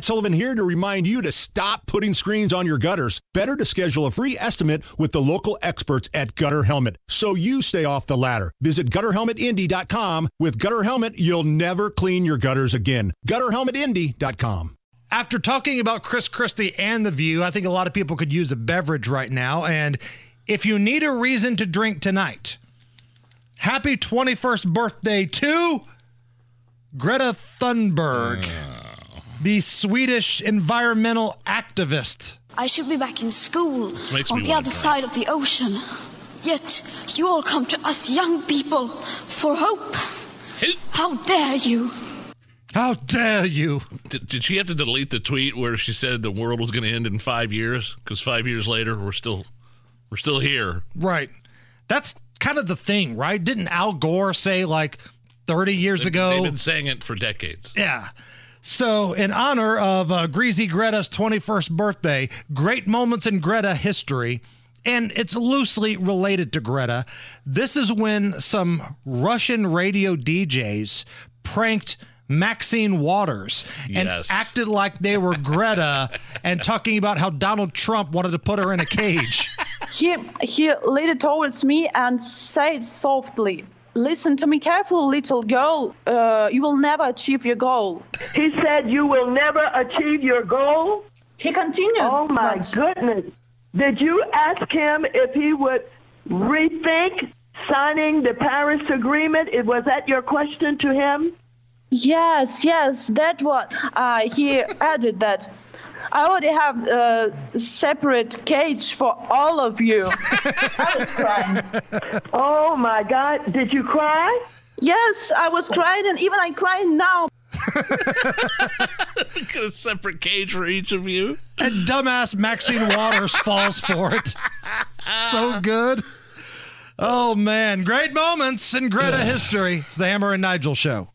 Matt Sullivan here to remind you to stop putting screens on your gutters. Better to schedule a free estimate with the local experts at Gutter Helmet so you stay off the ladder. Visit gutterhelmetindy.com. With Gutter Helmet, you'll never clean your gutters again. Gutterhelmetindy.com. After talking about Chris Christie and The View, I think a lot of people could use a beverage right now. And if you need a reason to drink tonight, happy 21st birthday to Greta Thunberg, the Swedish environmental activist. I should be back in school on the other cry. side of the ocean. Yet you all come to us young people for hope. How dare you? How dare you? Did, did she have to delete the tweet where she said the world was going to end in five years? Because five years later, we're still we're still here. Right. That's kind of the thing, right? Didn't Al Gore say like 30 years ago? They've been saying it for decades. Yeah. So, in honor of uh, Greasy Greta's 21st birthday, great moments in Greta history, and it's loosely related to Greta. This is when some Russian radio DJs pranked Maxine Waters and Yes. acted like they were Greta and talking about how Donald Trump wanted to put her in a cage. He he laid it towards me and said softly, "Listen to me carefully, little girl. Uh, you will never achieve your goal." He said you will never achieve your goal. He continued. Oh my but- goodness. Did you ask him if he would rethink signing the Paris Agreement? It was that your question to him? Yes, yes, that what uh, he added that. I already have a separate cage for all of you. I was crying. Oh my God. Did you cry? Yes, I was crying, and even I'm crying now. Got a separate cage for each of you. And dumbass Maxine Waters falls for it. So good. Oh, man. Great moments in Greta history. It's the Hammer and Nigel show.